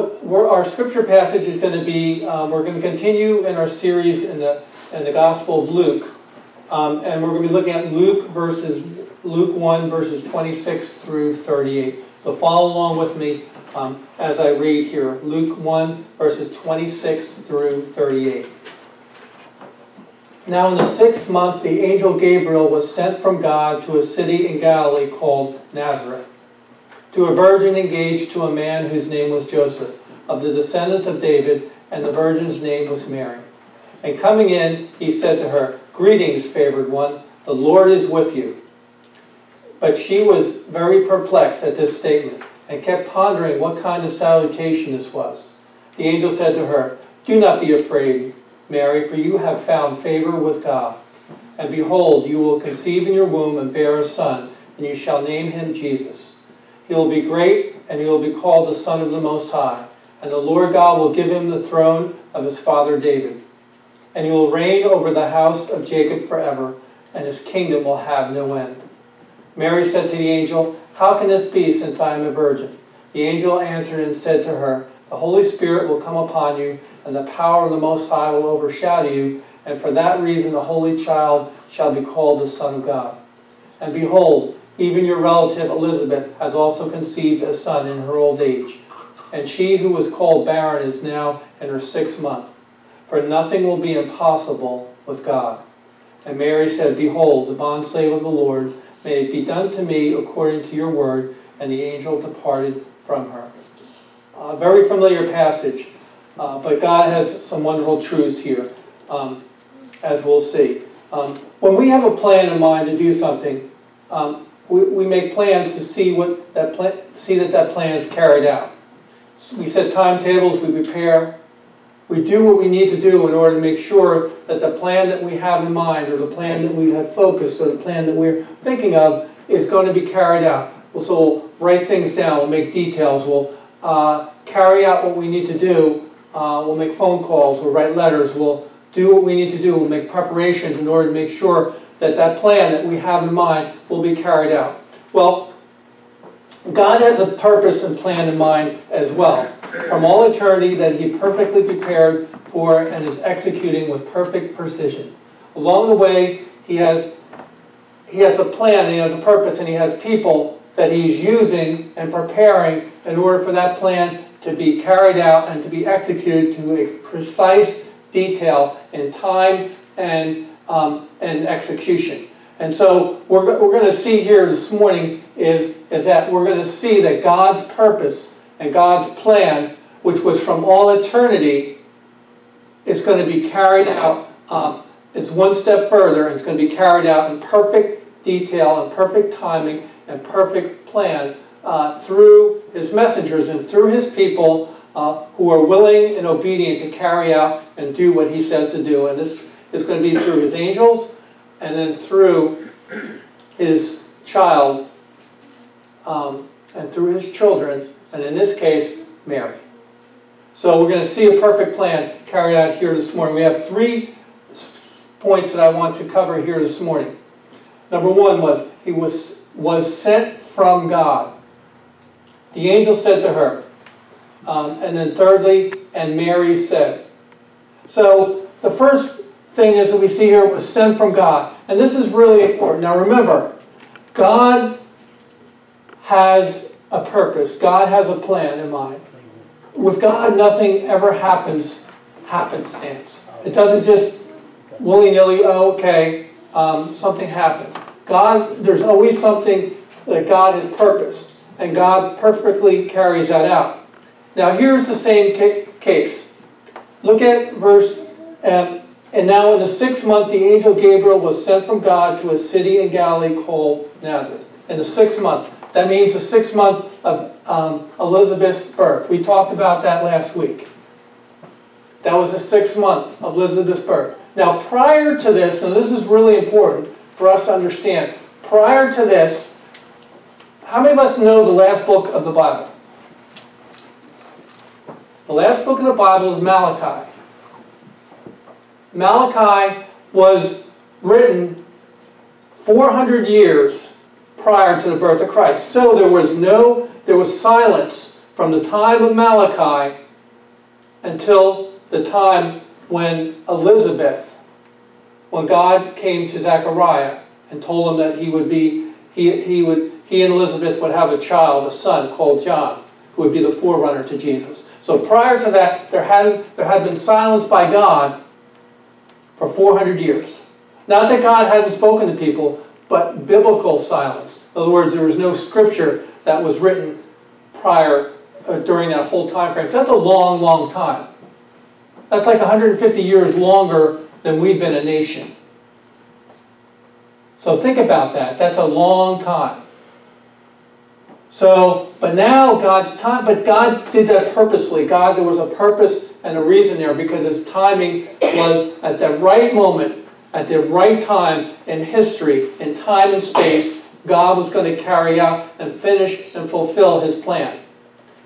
what our scripture passage is going to be, um, we're going to continue in our series in the, in the Gospel of Luke. Um, and we're going to be looking at Luke verses Luke 1 verses 26 through 38. So follow along with me um, as I read here. Luke 1 verses 26 through 38. Now in the sixth month the angel Gabriel was sent from God to a city in Galilee called Nazareth, to a virgin engaged to a man whose name was Joseph, of the descendants of David, and the virgin's name was Mary. And coming in, he said to her, Greetings, favored one, the Lord is with you. But she was very perplexed at this statement and kept pondering what kind of salutation this was. The angel said to her, Do not be afraid, Mary, for you have found favor with God. And behold, you will conceive in your womb and bear a son, and you shall name him Jesus. He will be great, and he will be called the Son of the Most High. And the Lord God will give him the throne of his father David. And he will reign over the house of Jacob forever, and his kingdom will have no end. Mary said to the angel, How can this be, since I am a virgin? The angel answered and said to her, The Holy Spirit will come upon you and the power of the Most High will overshadow you, and for that reason the Holy Child shall be called the Son of God. And behold, even your relative Elizabeth has also conceived a son in her old age, and she who was called barren is now in her sixth month. For nothing will be impossible with God. And Mary said, Behold, the bondslave of the Lord, may it be done to me according to your word. And the angel departed from her. A very familiar passage. Uh, but God has some wonderful truths here, um, as we'll see. Um, when we have a plan in mind to do something, um, we, we make plans to see what that plan, see that that plan is carried out. So we set timetables, we prepare, we do what we need to do in order to make sure that the plan that we have in mind, or the plan that we have focused, or the plan that we're thinking of, is going to be carried out. So we'll write things down, we'll make details, we'll uh, carry out what we need to do uh, we'll make phone calls, we'll write letters, we'll do what we need to do, we'll make preparations in order to make sure that that plan that we have in mind will be carried out. Well, God has a purpose and plan in mind as well. From all eternity that he perfectly prepared for and is executing with perfect precision. Along the way, he has, he has a plan, and he has a purpose, and he has people that he's using and preparing in order for that plan to be carried out and to be executed to a precise detail in time and, um, and execution. And so what we're going to see here this morning is, is that we're going to see that God's purpose and God's plan, which was from all eternity, is going to be carried out. Um, it's one step further, and it's going to be carried out in perfect detail and perfect timing and perfect plan uh, through his messengers and through his people uh, who are willing and obedient to carry out and do what he says to do. And this is going to be through his angels and then through his child um, and through his children, and in this case, Mary. So we're going to see a perfect plan carried out here this morning. We have three points that I want to cover here this morning. Number one was he was, was sent from God. The angel said to her, um, and then thirdly, and Mary said. So the first thing is that we see here was sent from God. And this is really important. Now remember, God has a purpose. God has a plan in mind. With God, nothing ever happens happenstance. It doesn't just willy-nilly, oh, okay, um, something happens. God, there's always something that God has purposed and God perfectly carries that out. Now here's the same ca case. Look at verse, um, and now in the sixth month the angel Gabriel was sent from God to a city in Galilee called Nazareth. In the sixth month. That means the sixth month of um, Elizabeth's birth. We talked about that last week. That was the sixth month of Elizabeth's birth. Now prior to this, and this is really important for us to understand, prior to this, how many of us know the last book of the Bible? The last book of the Bible is Malachi. Malachi was written 400 years prior to the birth of Christ. So there was no, there was silence from the time of Malachi until the time when Elizabeth, when God came to Zechariah and told him that he would be, he, he would, he and Elizabeth would have a child, a son called John, who would be the forerunner to Jesus. So prior to that, there had, there had been silence by God for 400 years. Not that God hadn't spoken to people, but biblical silence. In other words, there was no scripture that was written prior uh, during that whole time frame. That's a long, long time. That's like 150 years longer than we've been a nation. So think about that. That's a long time. So, but now God's time, but God did that purposely. God, there was a purpose and a reason there because his timing was at the right moment, at the right time in history, in time and space, God was going to carry out and finish and fulfill his plan.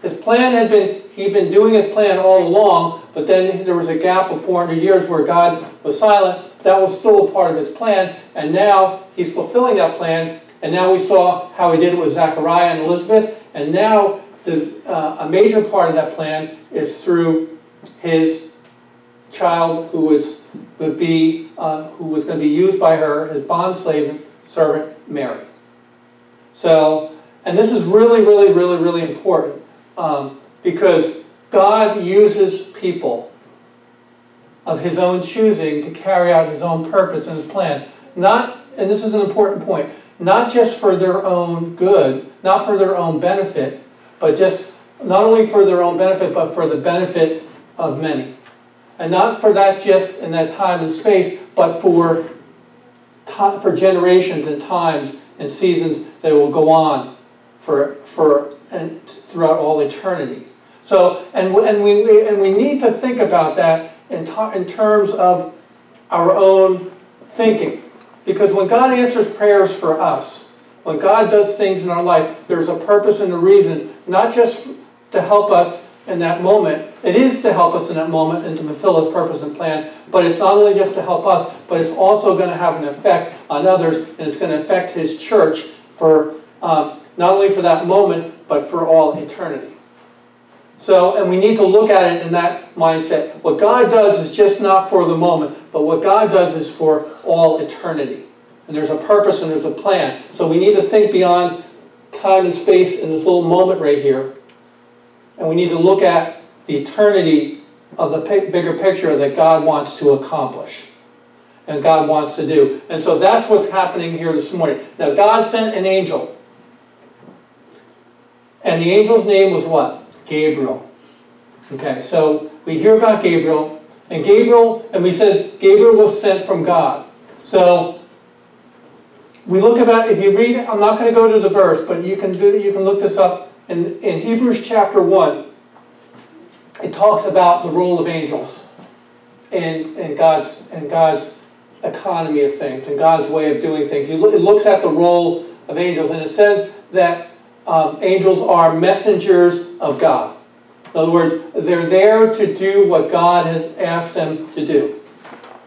His plan had been, he'd been doing his plan all along, but then there was a gap of 400 years where God was silent. That was still a part of his plan, and now he's fulfilling that plan. And now we saw how he did it with Zechariah and Elizabeth, and now uh, a major part of that plan is through his child who was would be uh, who was going to be used by her, his bond slave servant Mary. So, and this is really, really, really, really important um, because God uses people of his own choosing to carry out his own purpose and his plan. Not, and this is an important point, not just for their own good, not for their own benefit, but just not only for their own benefit, but for the benefit of many. And not for that just in that time and space, but for, for generations and times and seasons that will go on for, for and throughout all eternity. So, and, and, we, and we need to think about that in, in terms of our own thinking. Because when God answers prayers for us, when God does things in our life, there's a purpose and a reason, not just to help us in that moment. It is to help us in that moment and to fulfill His purpose and plan, but it's not only just to help us, but it's also going to have an effect on others, and it's going to affect His church for um, not only for that moment, but for all eternity. So, and we need to look at it in that mindset. What God does is just not for the moment, but what God does is for all eternity. And there's a purpose and there's a plan. So we need to think beyond time and space in this little moment right here. And we need to look at the eternity of the bigger picture that God wants to accomplish and God wants to do. And so that's what's happening here this morning. Now, God sent an angel and the angel's name was what? Gabriel. Okay, so we hear about Gabriel, and Gabriel, and we said Gabriel was sent from God. So we look about, if you read, I'm not going to go to the verse, but you can do, you can look this up in, in Hebrews chapter 1. It talks about the role of angels and, in God's in God's economy of things and God's way of doing things. It looks at the role of angels, and it says that um, angels are messengers of God. In other words, they're there to do what God has asked them to do.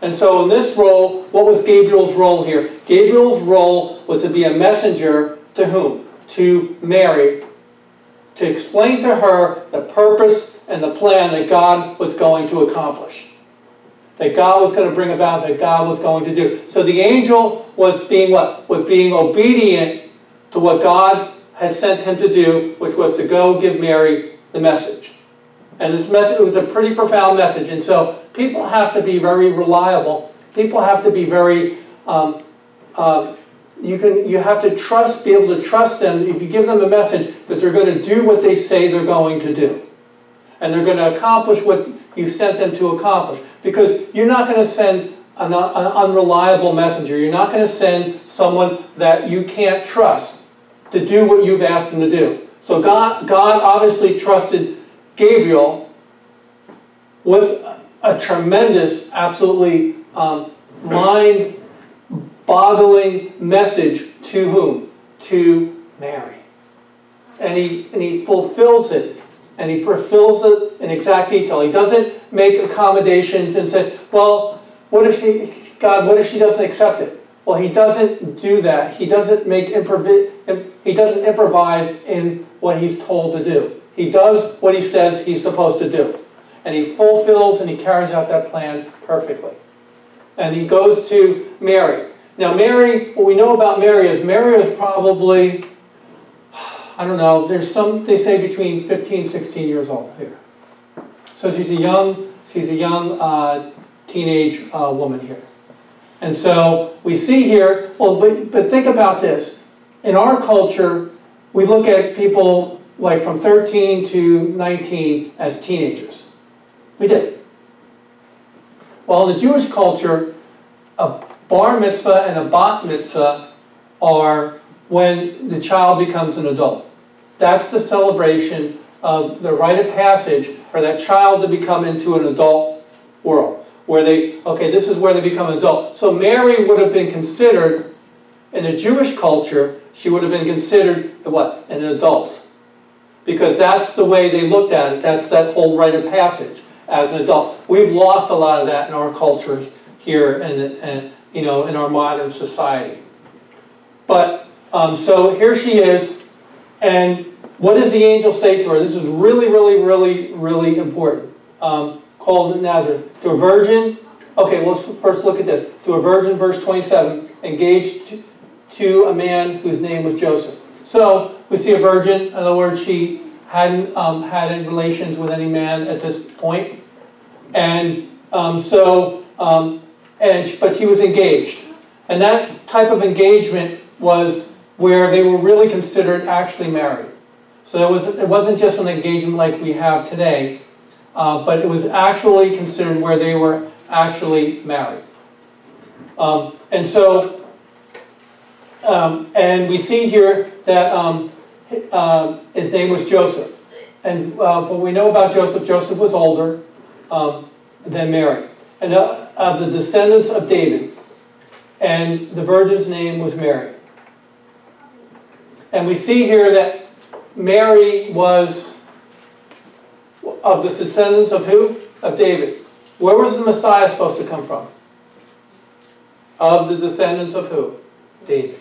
And so, in this role, what was Gabriel's role here? Gabriel's role was to be a messenger to whom? To Mary, to explain to her the purpose and the plan that God was going to accomplish. That God was going to bring about, that God was going to do. So the angel was being what? Was being obedient to what God had sent him to do, which was to go give Mary the message. And this message was a pretty profound message. And so people have to be very reliable. People have to be very, um, um, you, can, you have to trust, be able to trust them if you give them a message that they're going to do what they say they're going to do. And they're going to accomplish what you sent them to accomplish. Because you're not going to send an, an unreliable messenger. You're not going to send someone that you can't trust to do what you've asked him to do. So God, God obviously trusted Gabriel with a tremendous, absolutely um, mind-boggling message to whom? To Mary. And he, and he fulfills it. And he fulfills it in exact detail. He doesn't make accommodations and say, well, what if she, God, what if she doesn't accept it? Well, he doesn't do that. He doesn't make improv- he doesn't improvise in what he's told to do. he does what he says he's supposed to do. And he fulfills and he carries out that plan perfectly. And he goes to Mary. Now, Mary, what we know about Mary is Mary is probably, I don't know, there's some, they say between 15 16 years old here. So she's a young, she's a young uh, teenage uh, woman here. And so we see here, well, but, but think about this. In our culture, we look at people like from 13 to 19 as teenagers. We did. Well, in the Jewish culture, a bar mitzvah and a bat mitzvah are when the child becomes an adult. That's the celebration of the rite of passage for that child to become into an adult world. Where they, okay, this is where they become adult. So Mary would have been considered, in a Jewish culture, she would have been considered what? An adult. Because that's the way they looked at it. That's that whole rite of passage as an adult. We've lost a lot of that in our culture here and, you know, in our modern society. But um, so here she is, and what does the angel say to her? This is really, really, really, really important. Um, called Nazareth. To a virgin, okay, well, let's first look at this. To a virgin, verse 27, engaged to, a man whose name was Joseph. So we see a virgin, in other words, she hadn't um, had any relations with any man at this point. And um, so, um, and but she was engaged. And that type of engagement was where they were really considered actually married. So it, was, it wasn't just an engagement like we have today, uh, but it was actually considered where they were actually married. Um, and so, um, and we see here that um, uh, his name was Joseph. And uh, what we know about Joseph, Joseph was older um, than Mary. And uh, of the descendants of David. And the virgin's name was Mary. And we see here that Mary was of the descendants of who? Of David. Where was the Messiah supposed to come from? Of the descendants of who? David.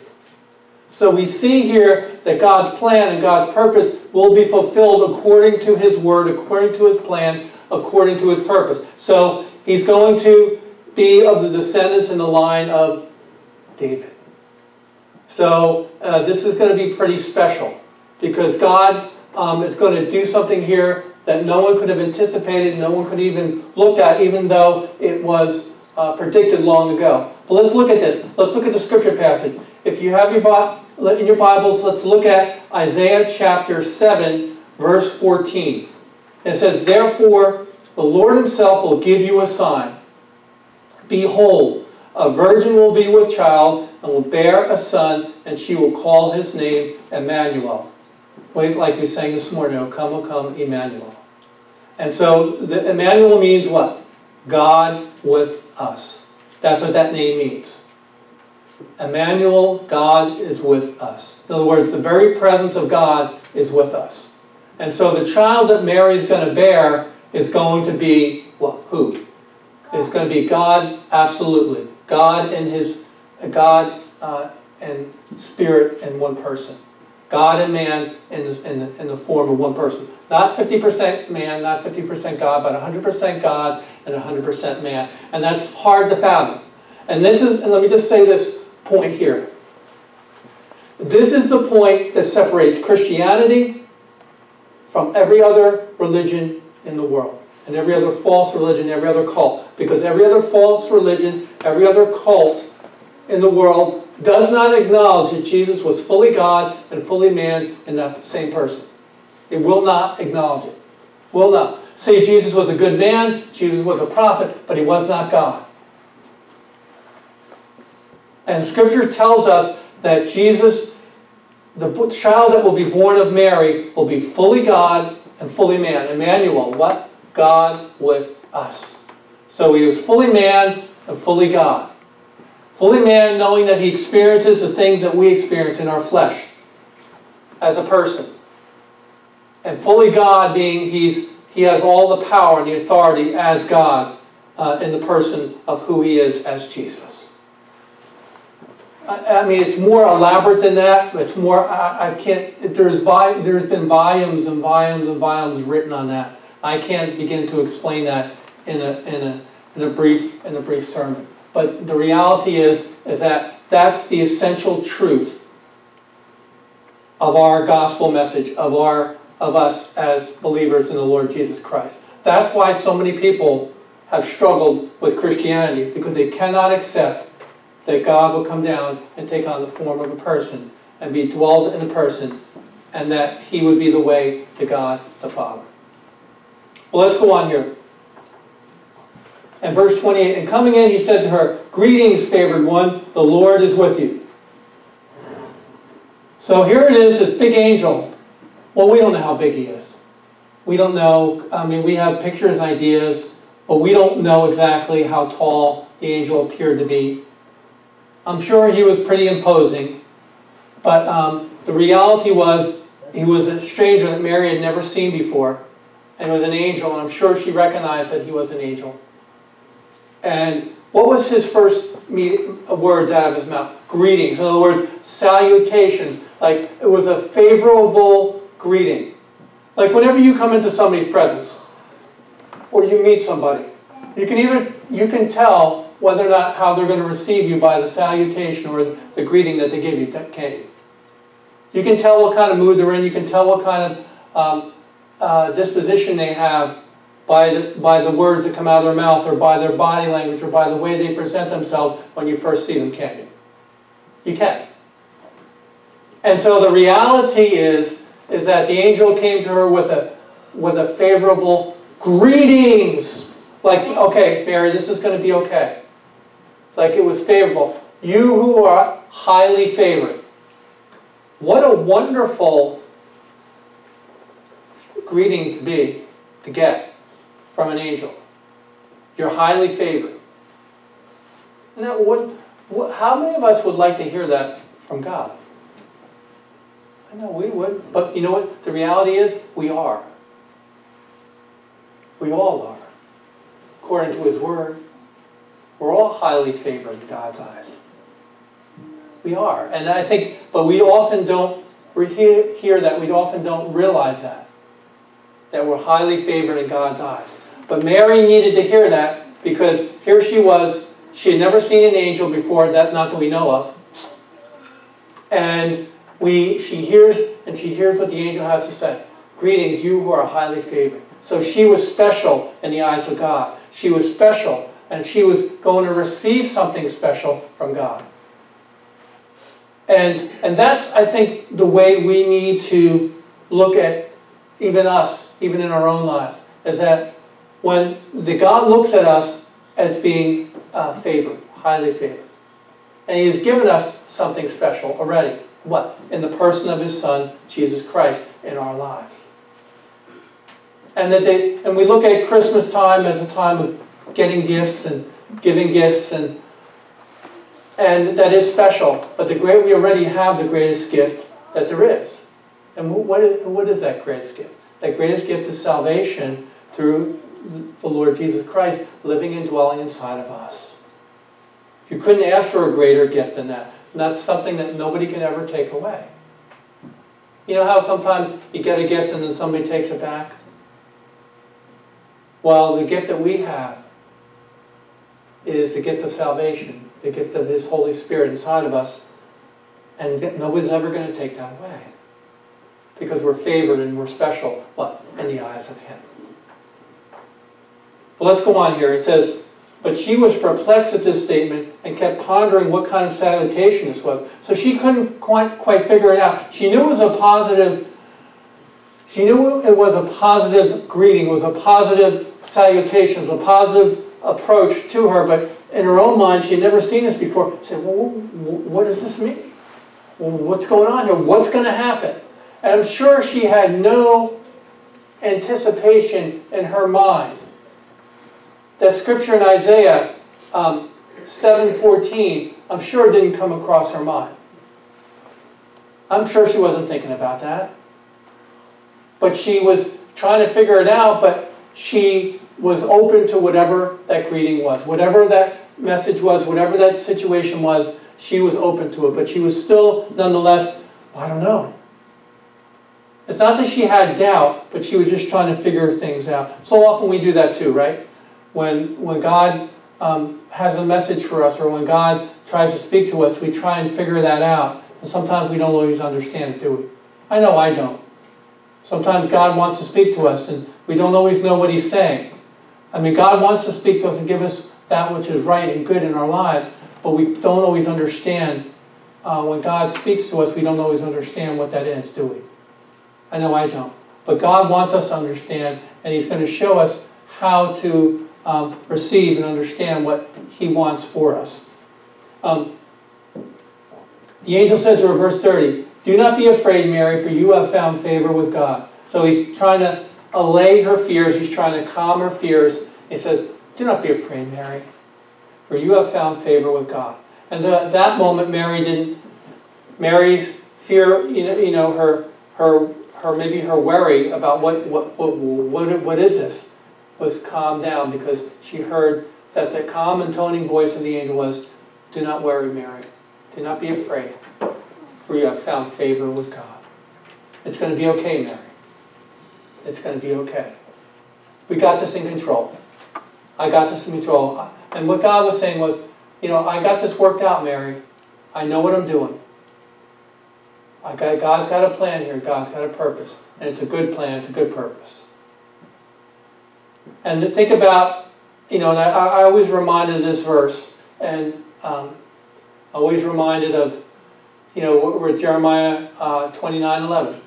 So we see here that God's plan and God's purpose will be fulfilled according to his word, according to his plan, according to his purpose. So he's going to be of the descendants in the line of David. So uh, this is going to be pretty special because God um, is going to do something here that no one could have anticipated, no one could even looked at, even though it was uh, predicted long ago. But let's look at this. Let's look at the scripture passage. If you have your in your Bibles, let's look at Isaiah chapter 7, verse 14. It says, Therefore, the Lord himself will give you a sign. Behold, a virgin will be with child and will bear a son, and she will call his name Emmanuel. Wait, like we sang this morning, O come, O come, Emmanuel. And so the Emmanuel means what? God with us. That's what that name means. Emmanuel, God is with us. In other words, the very presence of God is with us. And so the child that Mary is going to bear is going to be, well, who? It's going to be God, absolutely. God and His, God uh, and Spirit in one person. God and man in, in, in the form of one person. Not 50% man, not 50% God, but 100% God and 100% man. And that's hard to fathom. And this is, and let me just say this point here. This is the point that separates Christianity from every other religion in the world and every other false religion, every other cult. Because every other false religion, every other cult in the world does not acknowledge that Jesus was fully God and fully man in that same person. It will not acknowledge it. Will not. Say Jesus was a good man, Jesus was a prophet, but he was not God. And Scripture tells us that Jesus, the child that will be born of Mary, will be fully God and fully man. Emmanuel, what? God with us. So he was fully man and fully God. Fully man knowing that he experiences the things that we experience in our flesh as a person. And fully God being he's, he has all the power and the authority as God uh, in the person of who he is as Jesus. I, I mean, it's more elaborate than that. It's more, I, I can't, there's, vi- there's been volumes and volumes and volumes written on that. I can't begin to explain that in a, in a, in a brief, in a brief sermon. But the reality is, is that that's the essential truth of our gospel message, of our, of us as believers in the Lord Jesus Christ. That's why so many people have struggled with Christianity, because they cannot accept that God will come down and take on the form of a person and be dwelled in a person, and that he would be the way to God the Father. Well, let's go on here. And verse 28, and coming in, he said to her, Greetings, favored one, the Lord is with you. So here it is, this big angel. Well, we don't know how big he is. We don't know. I mean, we have pictures and ideas, but we don't know exactly how tall the angel appeared to be. I'm sure he was pretty imposing, but um, the reality was he was a stranger that Mary had never seen before, and was an angel, and I'm sure she recognized that he was an angel. And what was his first words out of his mouth? Greetings. In other words, salutations. Like it was a favorable greeting. Like whenever you come into somebody's presence or you meet somebody, you can either you can tell whether or not how they're going to receive you by the salutation or the greeting that they give you, can't you? You can tell what kind of mood they're in. You can tell what kind of um, uh, disposition they have by the, by the words that come out of their mouth or by their body language or by the way they present themselves when you first see them, can't you? You can. And so the reality is, is that the angel came to her with a, with a favorable greetings. Like, okay, Mary, this is going to be okay. Like it was favorable. You who are highly favored. What a wonderful greeting to be, to get from an angel. You're highly favored. Now, what, what, how many of us would like to hear that from God? I know we would, but you know what? The reality is, we are. We all are. According to His Word, we're all highly favored in God's eyes. We are. And I think, but we often don't hear that. We often don't realize that. That we're highly favored in God's eyes. But Mary needed to hear that because here she was. She had never seen an angel before, that not that we know of. And we, she hears, and she hears what the angel has to say. Greetings, you who are highly favored. So she was special in the eyes of God. She was special, and she was going to receive something special from God. And, and that's, I think, the way we need to look at even us, even in our own lives, is that when the God looks at us as being uh, favored, highly favored, and He has given us something special already. What? In the person of His Son, Jesus Christ, in our lives. And that they, and we look at Christmas time as a time of getting gifts and giving gifts and and that is special. But the great we already have the greatest gift that there is. And what is, what is that greatest gift? That greatest gift is salvation through the Lord Jesus Christ living and dwelling inside of us. You couldn't ask for a greater gift than that. And that's something that nobody can ever take away. You know how sometimes you get a gift and then somebody takes it back? Well, the gift that we have is the gift of salvation, the gift of His Holy Spirit inside of us. And nobody's ever going to take that away. Because we're favored and we're special, what? In the eyes of Him. But let's go on here. It says, But she was perplexed at this statement and kept pondering what kind of salutation this was. So she couldn't quite, quite figure it out. She knew it was a positive, she knew it was a positive greeting, it was a positive salutation, it was a positive approach to her, but in her own mind, she had never seen this before. She said, well, what does this mean? What's going on here? What's going to happen? And I'm sure she had no anticipation in her mind that scripture in Isaiah um, 7.14, I'm sure didn't come across her mind. I'm sure she wasn't thinking about that. But she was trying to figure it out, but she was open to whatever that greeting was, whatever that message was, whatever that situation was, she was open to it. But she was still, nonetheless, I don't know. It's not that she had doubt, but she was just trying to figure things out. So often we do that too, right? When, when God um, has a message for us or when God tries to speak to us, we try and figure that out. And sometimes we don't always understand it, do we? I know I don't. Sometimes God wants to speak to us and we don't always know what He's saying. I mean, God wants to speak to us and give us that which is right and good in our lives, but we don't always understand. Uh, when God speaks to us, we don't always understand what that is, do we? I know I don't. But God wants us to understand, and He's going to show us how to um, receive and understand what He wants for us. Um, the angel said to her, verse 30, Do not be afraid, Mary, for you have found favor with God. So he's trying to allay her fears, he's trying to calm her fears. He says, Do not be afraid, Mary, for you have found favor with God. And at that moment, Mary didn't, Mary's fear, you know, you know her, her, her, maybe her worry about what, what, what, what, what is this, was calmed down because she heard that the calm and toning voice of the angel was, Do not worry, Mary. Do not be afraid, for you have found favor with God. It's going to be okay, Mary. It's going to be okay. We got this in control. I got this in control. And what God was saying was, you know, I got this worked out, Mary. I know what I'm doing. I got, God's got a plan here. God's got a purpose. And it's a good plan. It's a good purpose. And to think about, you know, and I, I always reminded of this verse. And um, always reminded of, you know, with Jeremiah uh, 29 11.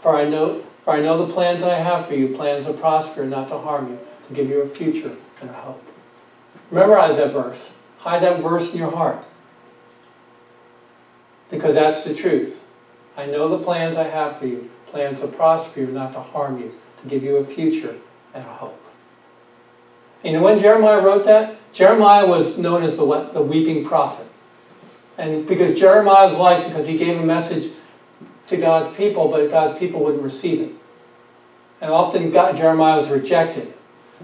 For I know for I know the plans I have for you, plans to prosper, not to harm you, to give you a future and a hope. Memorize that verse. Hide that verse in your heart. Because that's the truth. I know the plans I have for you, plans to prosper you, not to harm you, to give you a future and a hope. You know when Jeremiah wrote that? Jeremiah was known as the, the weeping prophet. And because Jeremiah's life, because he gave a message to God's people, but God's people wouldn't receive it. And often God, Jeremiah was rejected.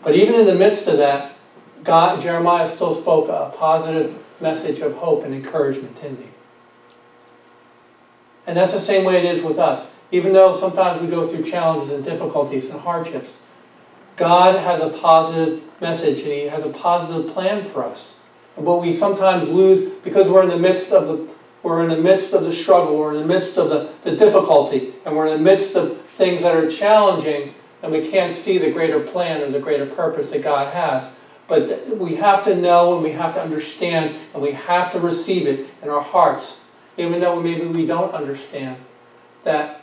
But even in the midst of that, God, Jeremiah still spoke a positive message of hope and encouragement, didn't? And that's the same way it is with us. Even though sometimes we go through challenges and difficulties and hardships, God has a positive message and He has a positive plan for us. But we sometimes lose because we're in the midst of the we're in the midst of the struggle, we're in the midst of the, the difficulty, and we're in the midst of things that are challenging, and we can't see the greater plan or the greater purpose that God has. But we have to know and we have to understand and we have to receive it in our hearts, even though maybe we don't understand that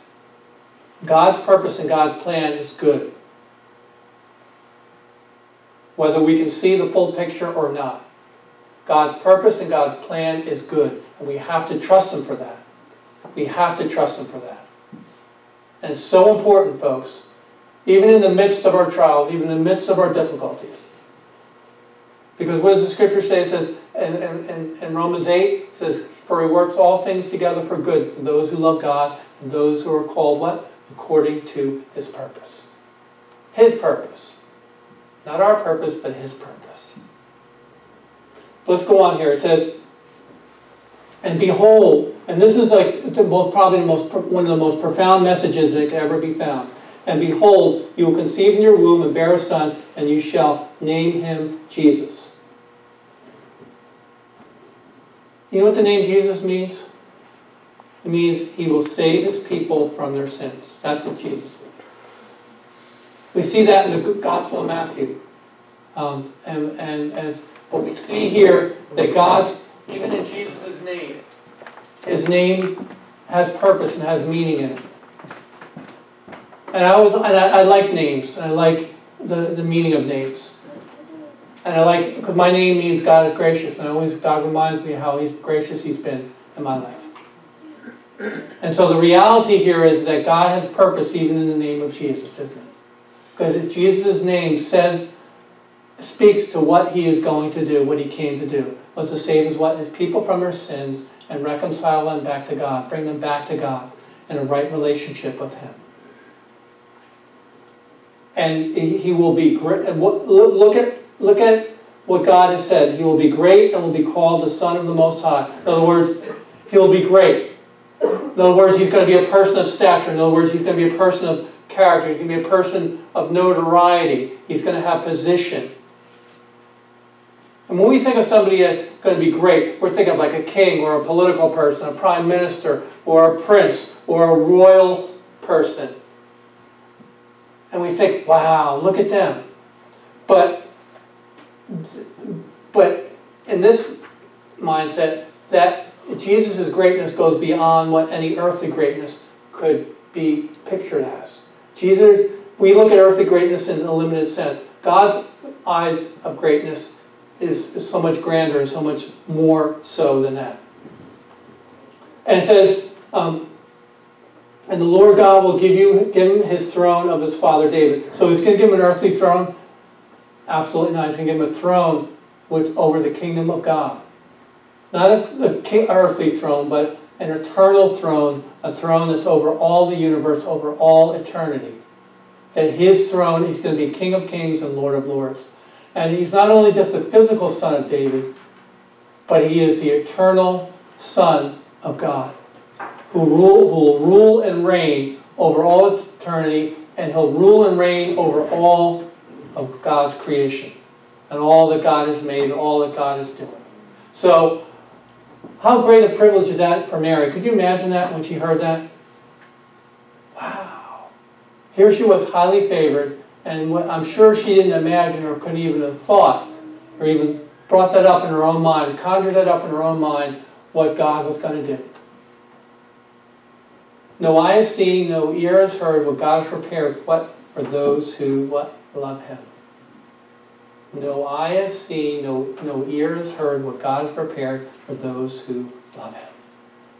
God's purpose and God's plan is good whether we can see the full picture or not. God's purpose and God's plan is good, and we have to trust Him for that. We have to trust Him for that. And it's so important, folks, even in the midst of our trials, even in the midst of our difficulties. Because what does the scripture say? It says in, in, Romans 8, it says, For he works all things together for good for those who love God and those who are called what? According to his purpose. His purpose. Not our purpose, but His purpose. Let's go on here. It says, and behold, and this is like probably the most, one of the most profound messages that can ever be found. And behold, you will conceive in your womb and bear a son, and you shall name him Jesus. You know what the name Jesus means? It means he will save his people from their sins. That's what Jesus means. We see that in the Gospel of Matthew. Um, and, and as, but we see here that God, even in Jesus' name, his name has purpose and has meaning in it. And I always, and I, I like names. I like the, the meaning of names. And I like, because my name means God is gracious. And I always, God reminds me how he's gracious he's been in my life. And so the reality here is that God has purpose even in the name of Jesus, isn't it? Because Jesus' name says, speaks to what he is going to do, what he came to do. Was to save his, what, his people from their sins and reconcile them back to God, bring them back to God in a right relationship with him. And he will be great. Look at, look at what God has said. He will be great and will be called the Son of the Most High. In other words, he will be great. In other words, he's going to be a person of stature. In other words, he's going to be a person of character. He's going to be a person of notoriety. He's going to have position. And when we think of somebody that's going to be great, we're thinking of like a king or a political person, a prime minister or a prince or a royal person. And we think, wow, look at them. But, but in this mindset, that Jesus' greatness goes beyond what any earthly greatness could be pictured as. Jesus, we look at earthly greatness in a limited sense. God's eyes of greatness is, is so much grander and so much more so than that. And it says, um, and the Lord God will give you give him his throne of his father David. So he's going to give him an earthly throne? Absolutely not. He's going to give him a throne with, over the kingdom of God. Not a earthly throne, but an eternal throne, a throne that's over all the universe, over all eternity. That his throne, he's going to be King of kings and Lord of lords. And he's not only just the physical son of David, but he is the eternal Son of God, who, rule, who will rule and reign over all eternity, and he'll rule and reign over all of God's creation, and all that God has made, and all that God is doing. So, how great a privilege is that for Mary? Could you imagine that when she heard that? Wow. Here she was highly favored, and I'm sure she didn't imagine or couldn't even have thought or even brought that up in her own mind, conjured that up in her own mind, what God was going to do. No eye has seen, no ear has heard what God has prepared what for those who what love Him. No eye has seen, no, no ear has heard what God has prepared for those who love Him.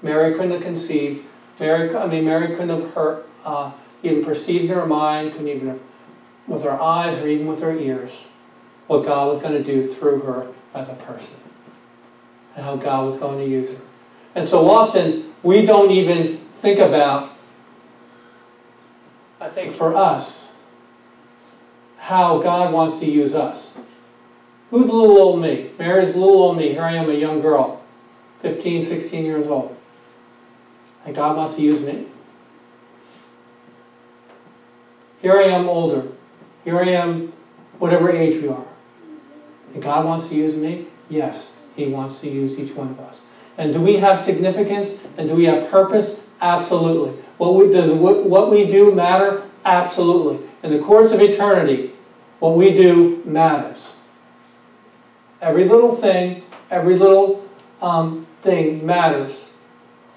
Mary couldn't have conceived. Mary, I mean, Mary couldn't have heard, uh, even perceived in her mind, couldn't even have with her eyes or even with her ears what God was going to do through her as a person and how God was going to use her. And so often we don't even think about, I think for us, how God wants to use us. Who's little old me? Mary's little old me. Here I am, a young girl, 15, 16 years old. And God wants to use me. Here I am older, here I am, whatever age we are. And God wants to use me? Yes, He wants to use each one of us. And do we have significance? And do we have purpose? Absolutely. What we, does what, what we do matter? Absolutely. In the course of eternity, what we do matters. Every little thing, every little um, thing matters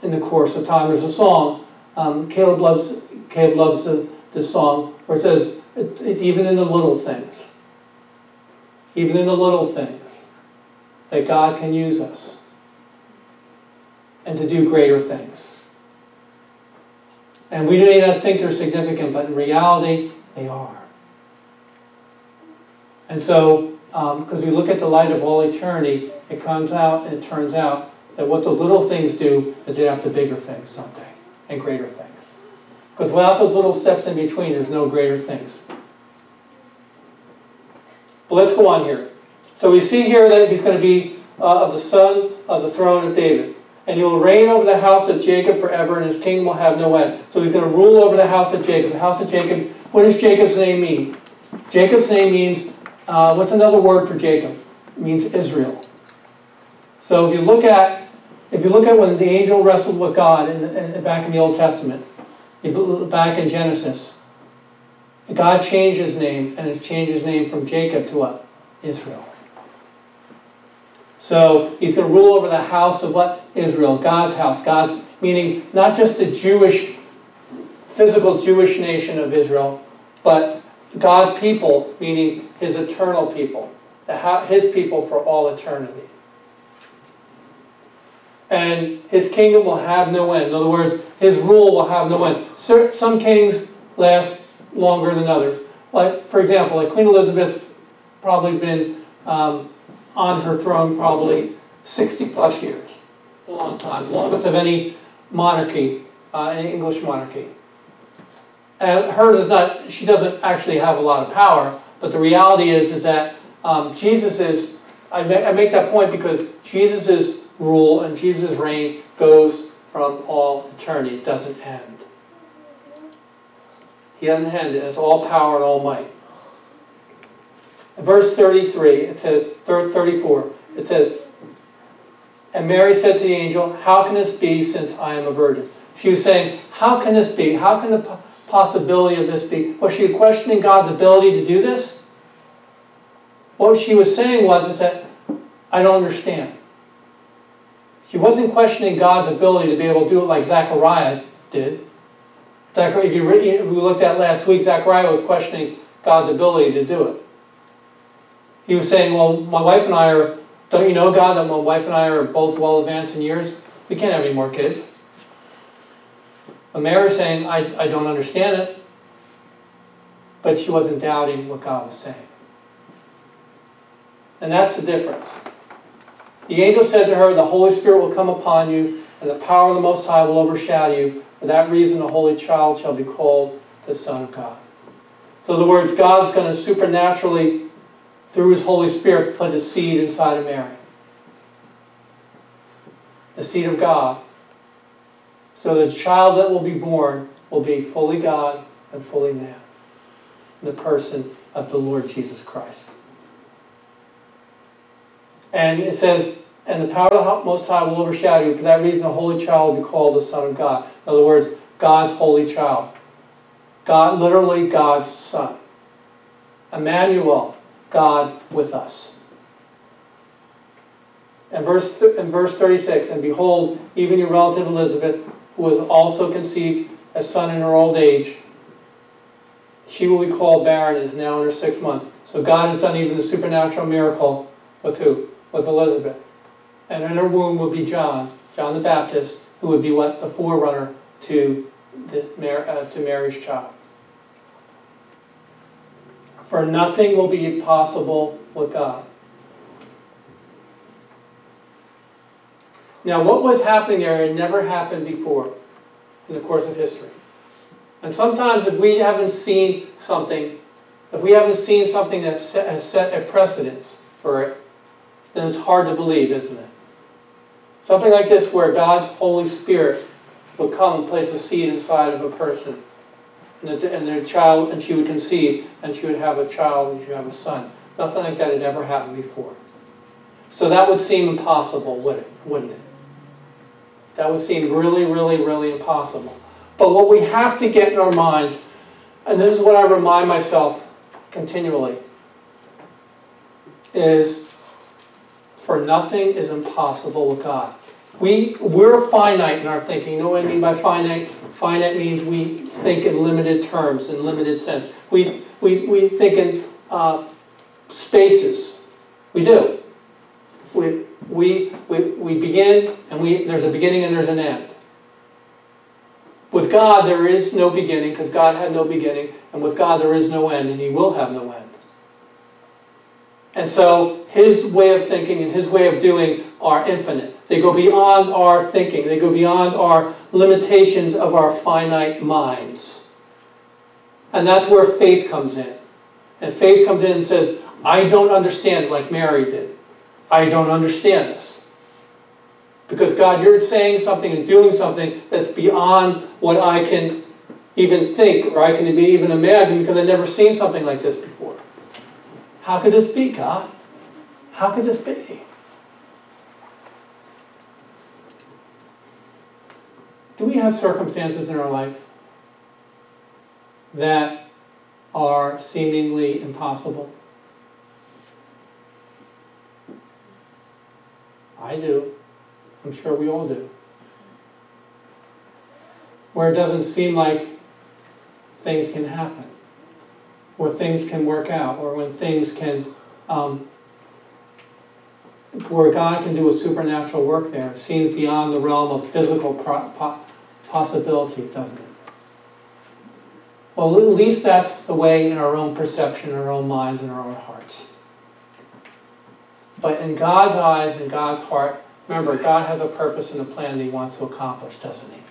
in the course of time. There's a song. Um, Caleb loves Caleb loves the, the song where it says, it, it's even in the little things. Even in the little things that God can use us and to do greater things. And we may not think they're significant, but in reality, they are. And so, because um, we look at the light of all eternity, it comes out and it turns out that what those little things do is they have to bigger things someday and greater things. Because without those little steps in between, there's no greater things. But let's go on here. So we see here that he's going to be uh, of the son of the throne of David. And he will reign over the house of Jacob forever, and his kingdom will have no end. So he's going to rule over the house of Jacob. The house of Jacob, what does Jacob's name mean? Jacob's name means, uh, what's another word for Jacob? It means Israel. So if you look at, if you look at when the angel wrestled with God in, in, back in the Old Testament, back in Genesis. God changed his name, and he changed his name from Jacob to what? Israel. So he's going to rule over the house of what? Israel, God's house. God, meaning not just the Jewish, physical Jewish nation of Israel, but God's people, meaning his eternal people, his people for all eternity and his kingdom will have no end. In other words, his rule will have no end. Some kings last longer than others. Like, for example, like Queen Elizabeth's probably been um, on her throne probably 60 plus years. A long time. Longest of any monarchy, uh, any English monarchy. And hers is not, she doesn't actually have a lot of power, but the reality is, is that um, Jesus is, I, ma I make that point because Jesus' rule and Jesus' reign goes from all eternity. It doesn't end. He doesn't end. It's all power and all might. Verse 33, it says, 34, it says, And Mary said to the angel, How can this be since I am a virgin? She was saying, How can this be? How can the possibility of this be? Was she questioning God's ability to do this? What she was saying was is that I don't understand. She wasn't questioning God's ability to be able to do it like Zechariah did. Zechariah, if you we looked at last week, Zechariah was questioning God's ability to do it. He was saying, well, my wife and I are, don't you know, God, that my wife and I are both well advanced in years? We can't have any more kids. But Mary saying, I, I don't understand it. But she wasn't doubting what God was saying. And that's the difference. The angel said to her, The Holy Spirit will come upon you, and the power of the Most High will overshadow you. For that reason, the Holy Child shall be called the Son of God. So, in other words, God's going to supernaturally, through His Holy Spirit, put a seed inside of Mary. The seed of God. So the child that will be born will be fully God and fully man. The person of the Lord Jesus Christ. And it says, and the power of the Most High will overshadow you. For that reason, the Holy Child will be called the Son of God. In other words, God's holy child. God, literally God's Son. Emmanuel, God with us. And verse, in verse 36, and behold, even your relative Elizabeth, who was also conceived a son in her old age, she will be called barren, is now in her sixth month. So God has done even a supernatural miracle with who? with Elizabeth. And in her womb would be John, John the Baptist, who would be what? The forerunner to, uh, to Mary's child. For nothing will be impossible with God. Now, what was happening there had never happened before in the course of history. And sometimes, if we haven't seen something, if we haven't seen something that has set a precedence for it, then it's hard to believe, isn't it? Something like this where God's Holy Spirit would come and place a seed inside of a person. And the, and the child, and she would conceive, and she would have a child, and she would have a son. Nothing like that had ever happened before. So that would seem impossible, would it? Wouldn't it? That would seem really, really, really impossible. But what we have to get in our minds, and this is what I remind myself continually, is for nothing is impossible with God. We, we're finite in our thinking. You know what I mean by finite? Finite means we think in limited terms, in limited sense. We, we, we think in uh, spaces. We do. We, we, we, we begin, and we, there's a beginning and there's an end. With God, there is no beginning because God had no beginning, and with God, there is no end, and He will have no end. And so his way of thinking and his way of doing are infinite. They go beyond our thinking, they go beyond our limitations of our finite minds. And that's where faith comes in. And faith comes in and says, I don't understand like Mary did. I don't understand this. Because God, you're saying something and doing something that's beyond what I can even think or I can even imagine because I've never seen something like this before. How could this be, God? How could this be? Do we have circumstances in our life that are seemingly impossible? I do. I'm sure we all do. Where it doesn't seem like things can happen where things can work out or when things can, um, where God can do a supernatural work there. Seems beyond the realm of physical po possibility, doesn't it? Well, at least that's the way in our own perception, in our own minds, in our own hearts. But in God's eyes and God's heart, remember, God has a purpose and a plan that He wants to accomplish, doesn't He?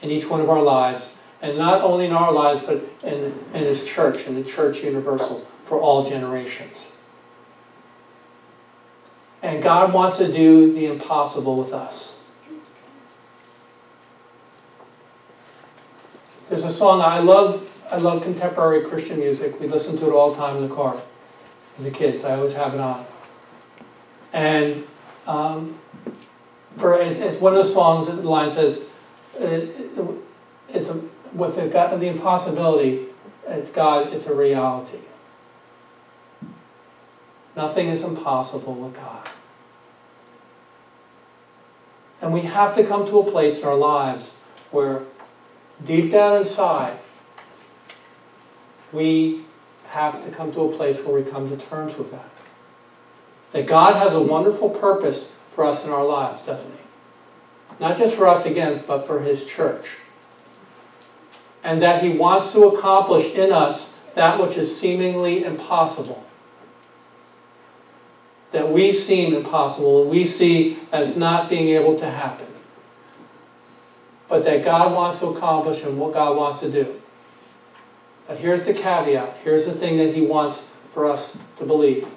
In each one of our lives, and not only in our lives, but in, in His church, in the church universal, for all generations. And God wants to do the impossible with us. There's a song I love. I love contemporary Christian music. We listen to it all the time in the car as a kids. I always have it on. And um, for it's, it's one of the songs that the line says, it, it, "It's a, with the, God- the impossibility, it's God. It's a reality. Nothing is impossible with God." And we have to come to a place in our lives where deep down inside, we have to come to a place where we come to terms with that. That God has a wonderful purpose for us in our lives, doesn't He? Not just for us again, but for His church. And that He wants to accomplish in us that which is seemingly impossible. That we seem impossible, we see as not being able to happen but that God wants to accomplish and what God wants to do. But here's the caveat. Here's the thing that He wants for us to believe.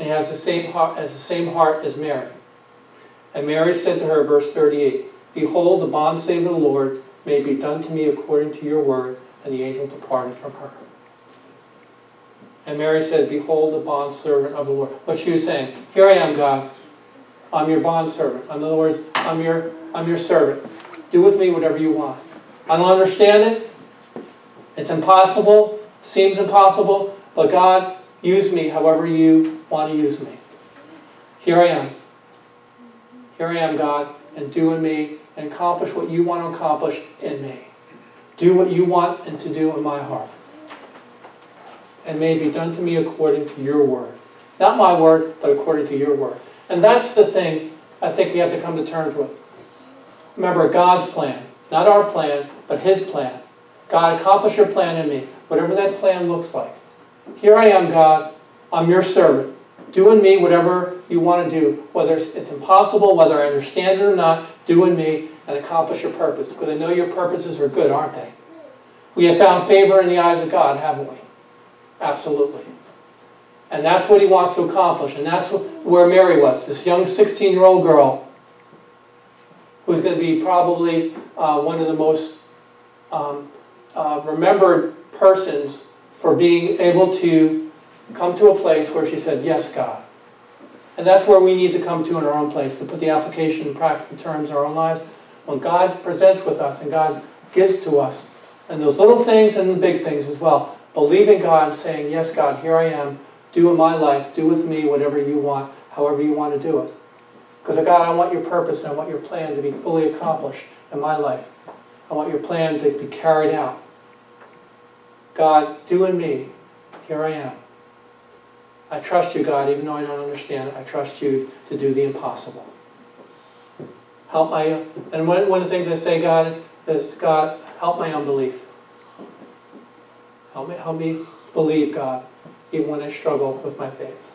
And He has the same heart as the same heart as Mary. And Mary said to her, verse 38, Behold, the bondslave of the Lord may be done to me according to your word. And the angel departed from her. And Mary said, Behold, the bondservant of the Lord. What she was saying, Here I am, God. I'm your bondservant. In other words, I'm your, I'm your servant. Do with me whatever you want. I don't understand it. It's impossible. Seems impossible. But God, use me however you want to use me. Here I am. Here I am, God, and do in me and accomplish what you want to accomplish in me. Do what you want and to do in my heart. And may it be done to me according to your word. Not my word, but according to your word. And that's the thing I think we have to come to terms with. Remember, God's plan, not our plan, but His plan. God, accomplish your plan in me, whatever that plan looks like. Here I am, God. I'm your servant. Do in me whatever you want to do, whether it's impossible, whether I understand it or not. Do in me and accomplish your purpose. Because I know your purposes are good, aren't they? We have found favor in the eyes of God, haven't we? Absolutely. And that's what He wants to accomplish. And that's where Mary was, this young 16 year old girl who's going to be probably uh, one of the most um, uh, remembered persons for being able to come to a place where she said, Yes, God. And that's where we need to come to in our own place, to put the application in practical terms in our own lives. When God presents with us and God gives to us, and those little things and the big things as well, believing God saying, Yes, God, here I am, do in my life, do with me whatever you want, however you want to do it. Because oh, God, I want your purpose and I want your plan to be fully accomplished in my life. I want your plan to be carried out. God, do in me. Here I am. I trust you, God, even though I don't understand. I trust you to do the impossible. Help my, and one, one of the things I say, God, is God, help my unbelief. Help me, help me believe, God, even when I struggle with my faith.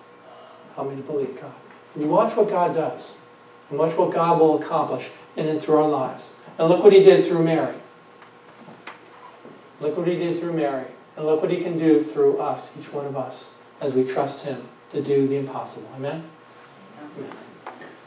Help me to believe, God. And you watch what God does. And watch what God will accomplish in and through our lives. And look what he did through Mary. Look what he did through Mary. And look what he can do through us, each one of us, as we trust him to do the impossible. Amen? Amen.